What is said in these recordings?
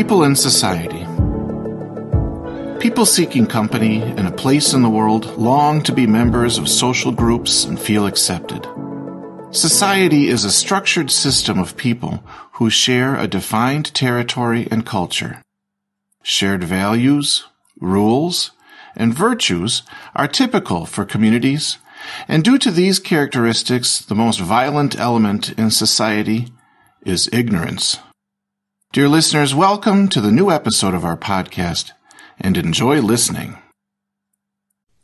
People in society. People seeking company and a place in the world long to be members of social groups and feel accepted. Society is a structured system of people who share a defined territory and culture. Shared values, rules, and virtues are typical for communities, and due to these characteristics, the most violent element in society is ignorance. Dear listeners, welcome to the new episode of our podcast and enjoy listening.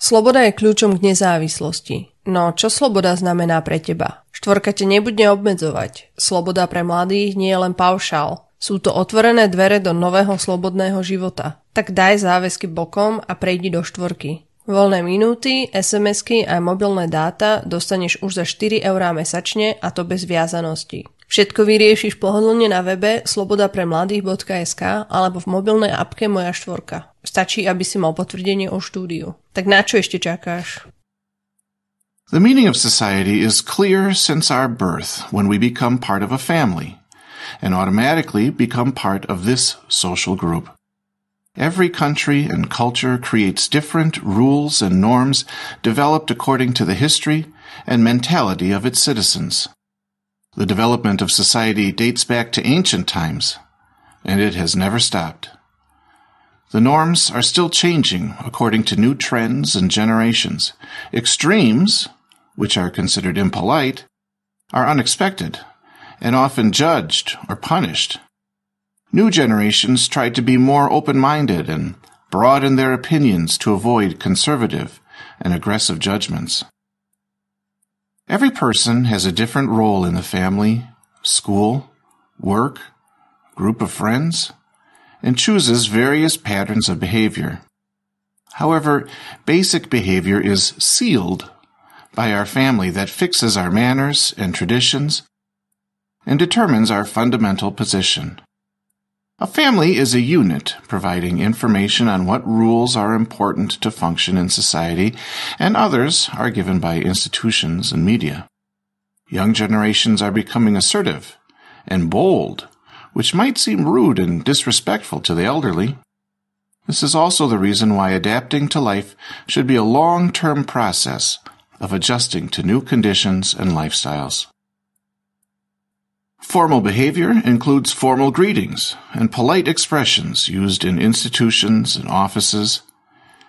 Sloboda je kľúčom k nezávislosti. No, čo sloboda znamená pre teba? Štvorka te nebude obmedzovať. Sloboda pre mladých nie je len paušál. Sú to otvorené dvere do nového slobodného života. Tak daj záväzky bokom a prejdi do štvorky. Voľné minúty, SMS-ky a mobilné dáta dostaneš už za 4 eurá mesačne a to bez viazanosti. Všetko vyriešiš pohodlne na webe slobodapremladých.sk alebo v mobilnej Moja štvorka. Stačí, aby si mal potvrdenie o štúdiu. Tak na čo ešte čakáš? The meaning of society is clear since our birth when we become part of a family and automatically become part of this social group. Every country and culture creates different rules and norms developed according to the history and mentality of its citizens. The development of society dates back to ancient times, and it has never stopped. The norms are still changing according to new trends and generations. Extremes, which are considered impolite, are unexpected and often judged or punished. New generations try to be more open-minded and broaden their opinions to avoid conservative and aggressive judgments. Every person has a different role in the family, school, work, group of friends, and chooses various patterns of behavior. However, basic behavior is sealed by our family that fixes our manners and traditions and determines our fundamental position. A family is a unit providing information on what rules are important to function in society, and others are given by institutions and media. Young generations are becoming assertive and bold, which might seem rude and disrespectful to the elderly. This is also the reason why adapting to life should be a long-term process of adjusting to new conditions and lifestyles. Formal behavior includes formal greetings and polite expressions used in institutions and offices,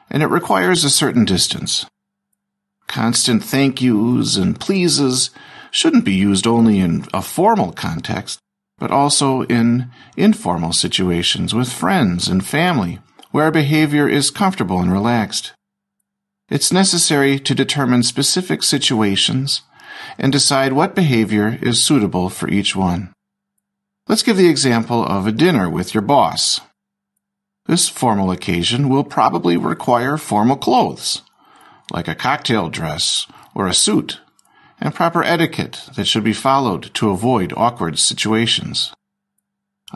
and it requires a certain distance. Constant thank yous and pleases shouldn't be used only in a formal context, but also in informal situations with friends and family, where behavior is comfortable and relaxed. It's necessary to determine specific situations and decide what behavior is suitable for each one. Let's give the example of a dinner with your boss. This formal occasion will probably require formal clothes, like a cocktail dress or a suit, and proper etiquette that should be followed to avoid awkward situations.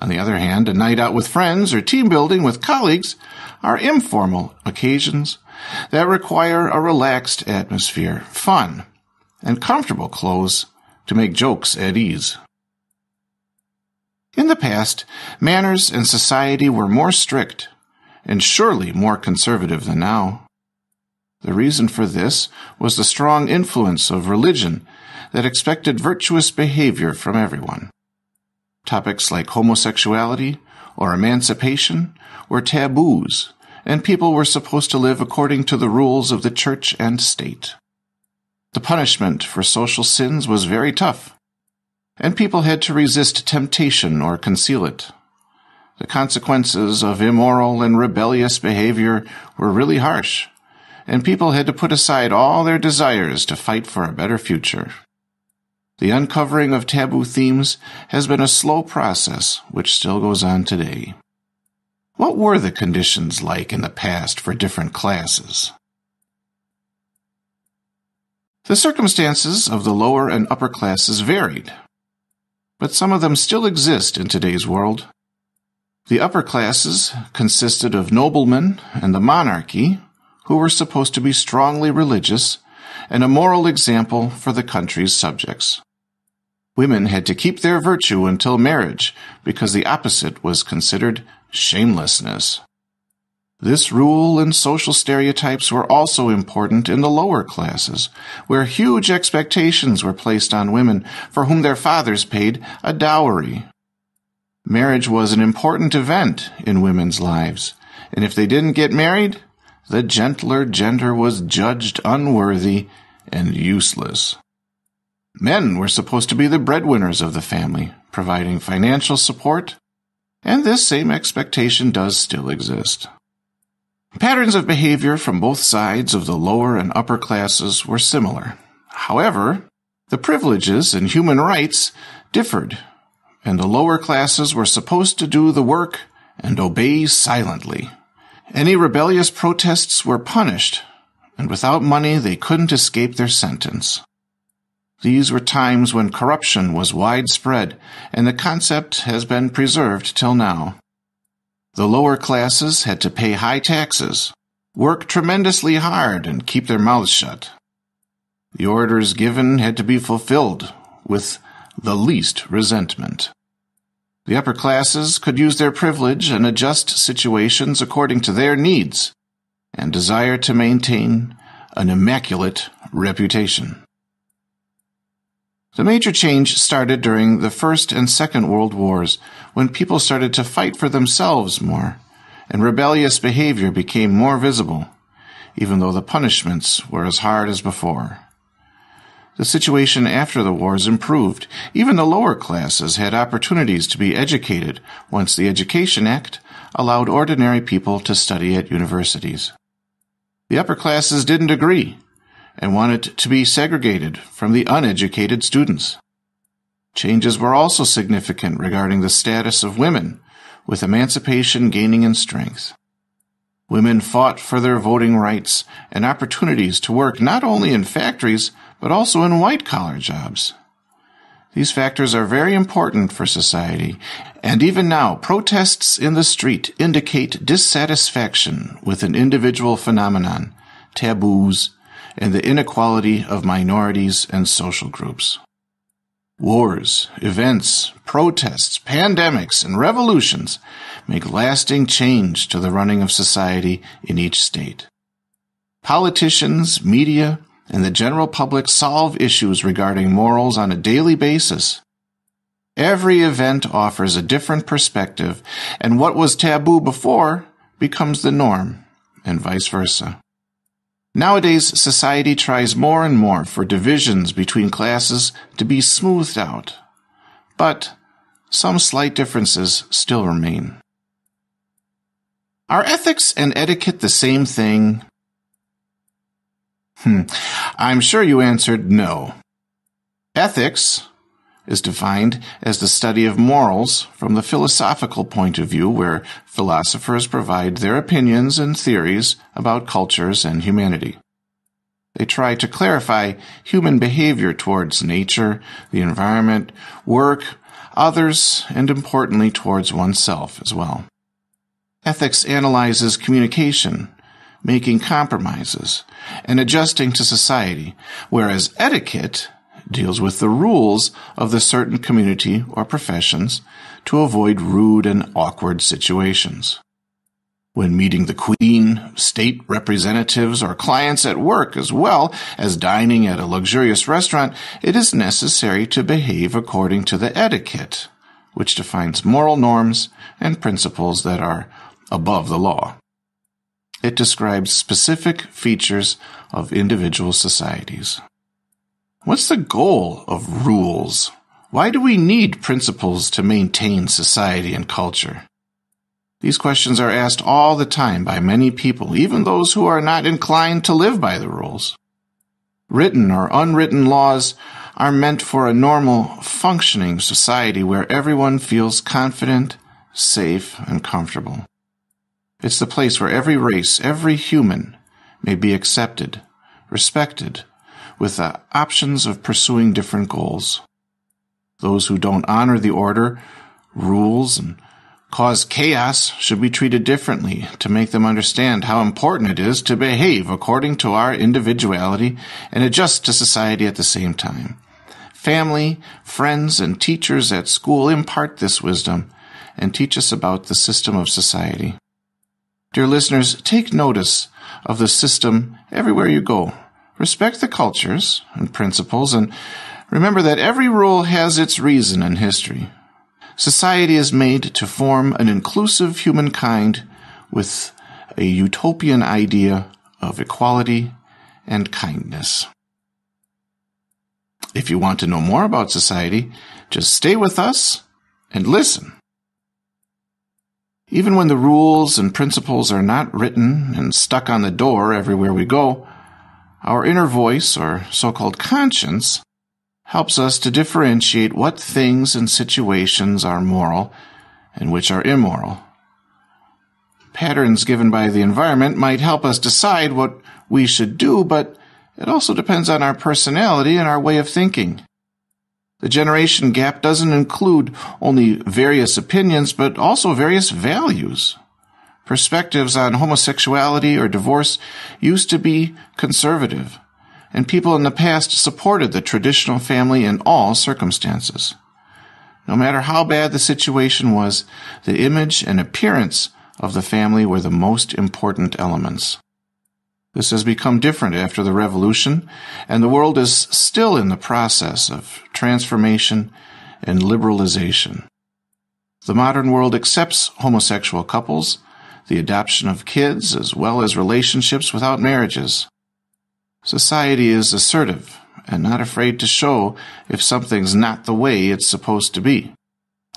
On the other hand, a night out with friends or team building with colleagues are informal occasions that require a relaxed atmosphere, fun, and comfortable clothes to make jokes at ease. In the past, manners and society were more strict and surely more conservative than now. The reason for this was the strong influence of religion that expected virtuous behavior from everyone. Topics like homosexuality or emancipation were taboos, and people were supposed to live according to the rules of the church and state. The punishment for social sins was very tough, and people had to resist temptation or conceal it. The consequences of immoral and rebellious behavior were really harsh, and people had to put aside all their desires to fight for a better future. The uncovering of taboo themes has been a slow process which still goes on today. What were the conditions like in the past for different classes? The circumstances of the lower and upper classes varied, but some of them still exist in today's world. The upper classes consisted of noblemen and the monarchy, who were supposed to be strongly religious and a moral example for the country's subjects. Women had to keep their virtue until marriage because the opposite was considered shamelessness. This rule and social stereotypes were also important in the lower classes, where huge expectations were placed on women for whom their fathers paid a dowry. Marriage was an important event in women's lives, and if they didn't get married, the gentler gender was judged unworthy and useless. Men were supposed to be the breadwinners of the family, providing financial support, and this same expectation does still exist. Patterns of behavior from both sides of the lower and upper classes were similar. However, the privileges and human rights differed, and the lower classes were supposed to do the work and obey silently. Any rebellious protests were punished, and without money they couldn't escape their sentence. These were times when corruption was widespread, and the concept has been preserved till now. The lower classes had to pay high taxes, work tremendously hard, and keep their mouths shut. The orders given had to be fulfilled with the least resentment. The upper classes could use their privilege and adjust situations according to their needs and desire to maintain an immaculate reputation. The major change started during the First and Second World Wars, when people started to fight for themselves more, and rebellious behavior became more visible, even though the punishments were as hard as before. The situation after the wars improved. Even the lower classes had opportunities to be educated once the Education Act allowed ordinary people to study at universities. The upper classes didn't agree and wanted to be segregated from the uneducated students. Changes were also significant regarding the status of women, with emancipation gaining in strength. Women fought for their voting rights and opportunities to work not only in factories, but also in white collar jobs. These factors are very important for society, and even now, protests in the street indicate dissatisfaction with an individual phenomenon, taboos, and the inequality of minorities and social groups. Wars, events, protests, pandemics, and revolutions make lasting change to the running of society in each state. Politicians, media, and the general public solve issues regarding morals on a daily basis. Every event offers a different perspective, and what was taboo before becomes the norm, and vice versa. Nowadays, society tries more and more for divisions between classes to be smoothed out. But some slight differences still remain. Are ethics and etiquette the same thing? Hmm. I'm sure you answered no. Ethics is defined as the study of morals from the philosophical point of view, where philosophers provide their opinions and theories about cultures and humanity. They try to clarify human behavior towards nature, the environment, work, others, and importantly towards oneself as well. Ethics analyzes communication, making compromises, and adjusting to society, whereas etiquette deals with the rules of the certain community or professions to avoid rude and awkward situations. When meeting the Queen, state representatives, or clients at work, as well as dining at a luxurious restaurant, it is necessary to behave according to the etiquette, which defines moral norms and principles that are above the law. It describes specific features of individual societies. What's the goal of rules? Why do we need principles to maintain society and culture? These questions are asked all the time by many people, even those who are not inclined to live by the rules. Written or unwritten laws are meant for a normal, functioning society where everyone feels confident, safe, and comfortable. It's the place where every race, every human may be accepted, respected, with the options of pursuing different goals. Those who don't honor the order, rules, and cause chaos should be treated differently to make them understand how important it is to behave according to our individuality and adjust to society at the same time. Family, friends, and teachers at school impart this wisdom and teach us about the system of society. Dear listeners, take notice of the system everywhere you go. Respect the cultures and principles and remember that every rule has its reason in history. Society is made to form an inclusive humankind with a utopian idea of equality and kindness. If you want to know more about society, just stay with us and listen. Even when the rules and principles are not written and stuck on the door everywhere we go, our inner voice, or so-called conscience, helps us to differentiate what things and situations are moral and which are immoral. Patterns given by the environment might help us decide what we should do, but it also depends on our personality and our way of thinking. The generation gap doesn't include only various opinions, but also various values. Perspectives on homosexuality or divorce used to be conservative and people in the past supported the traditional family in all circumstances. No matter how bad the situation was, the image and appearance of the family were the most important elements. This has become different after the revolution, and the world is still in the process of transformation and liberalization. The modern world accepts homosexual couples, the adoption of kids, as well as relationships without marriages. Society is assertive and not afraid to show if something's not the way it's supposed to be.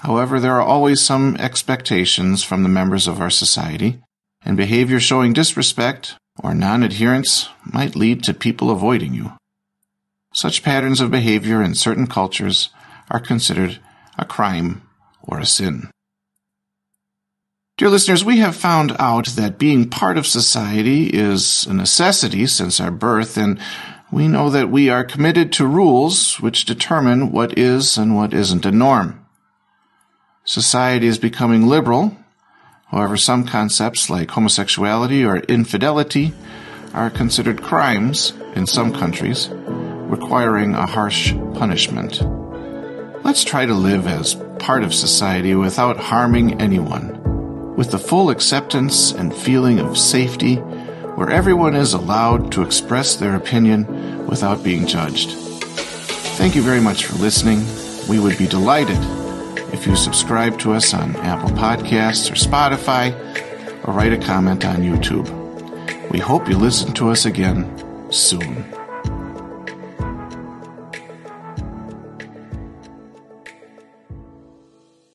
However, there are always some expectations from the members of our society, and behavior showing disrespect or non-adherence might lead to people avoiding you. Such patterns of behavior in certain cultures are considered a crime or a sin. Dear listeners, we have found out that being part of society is a necessity since our birth, and we know that we are committed to rules which determine what is and what isn't a norm. Society is becoming liberal. However, some concepts like homosexuality or infidelity are considered crimes in some countries, requiring a harsh punishment. Let's try to live as part of society without harming anyone with the full acceptance and feeling of safety, where everyone is allowed to express their opinion without being judged. Thank you very much for listening. We would be delighted if you subscribe to us on Apple Podcasts or Spotify or write a comment on YouTube. We hope you listen to us again soon.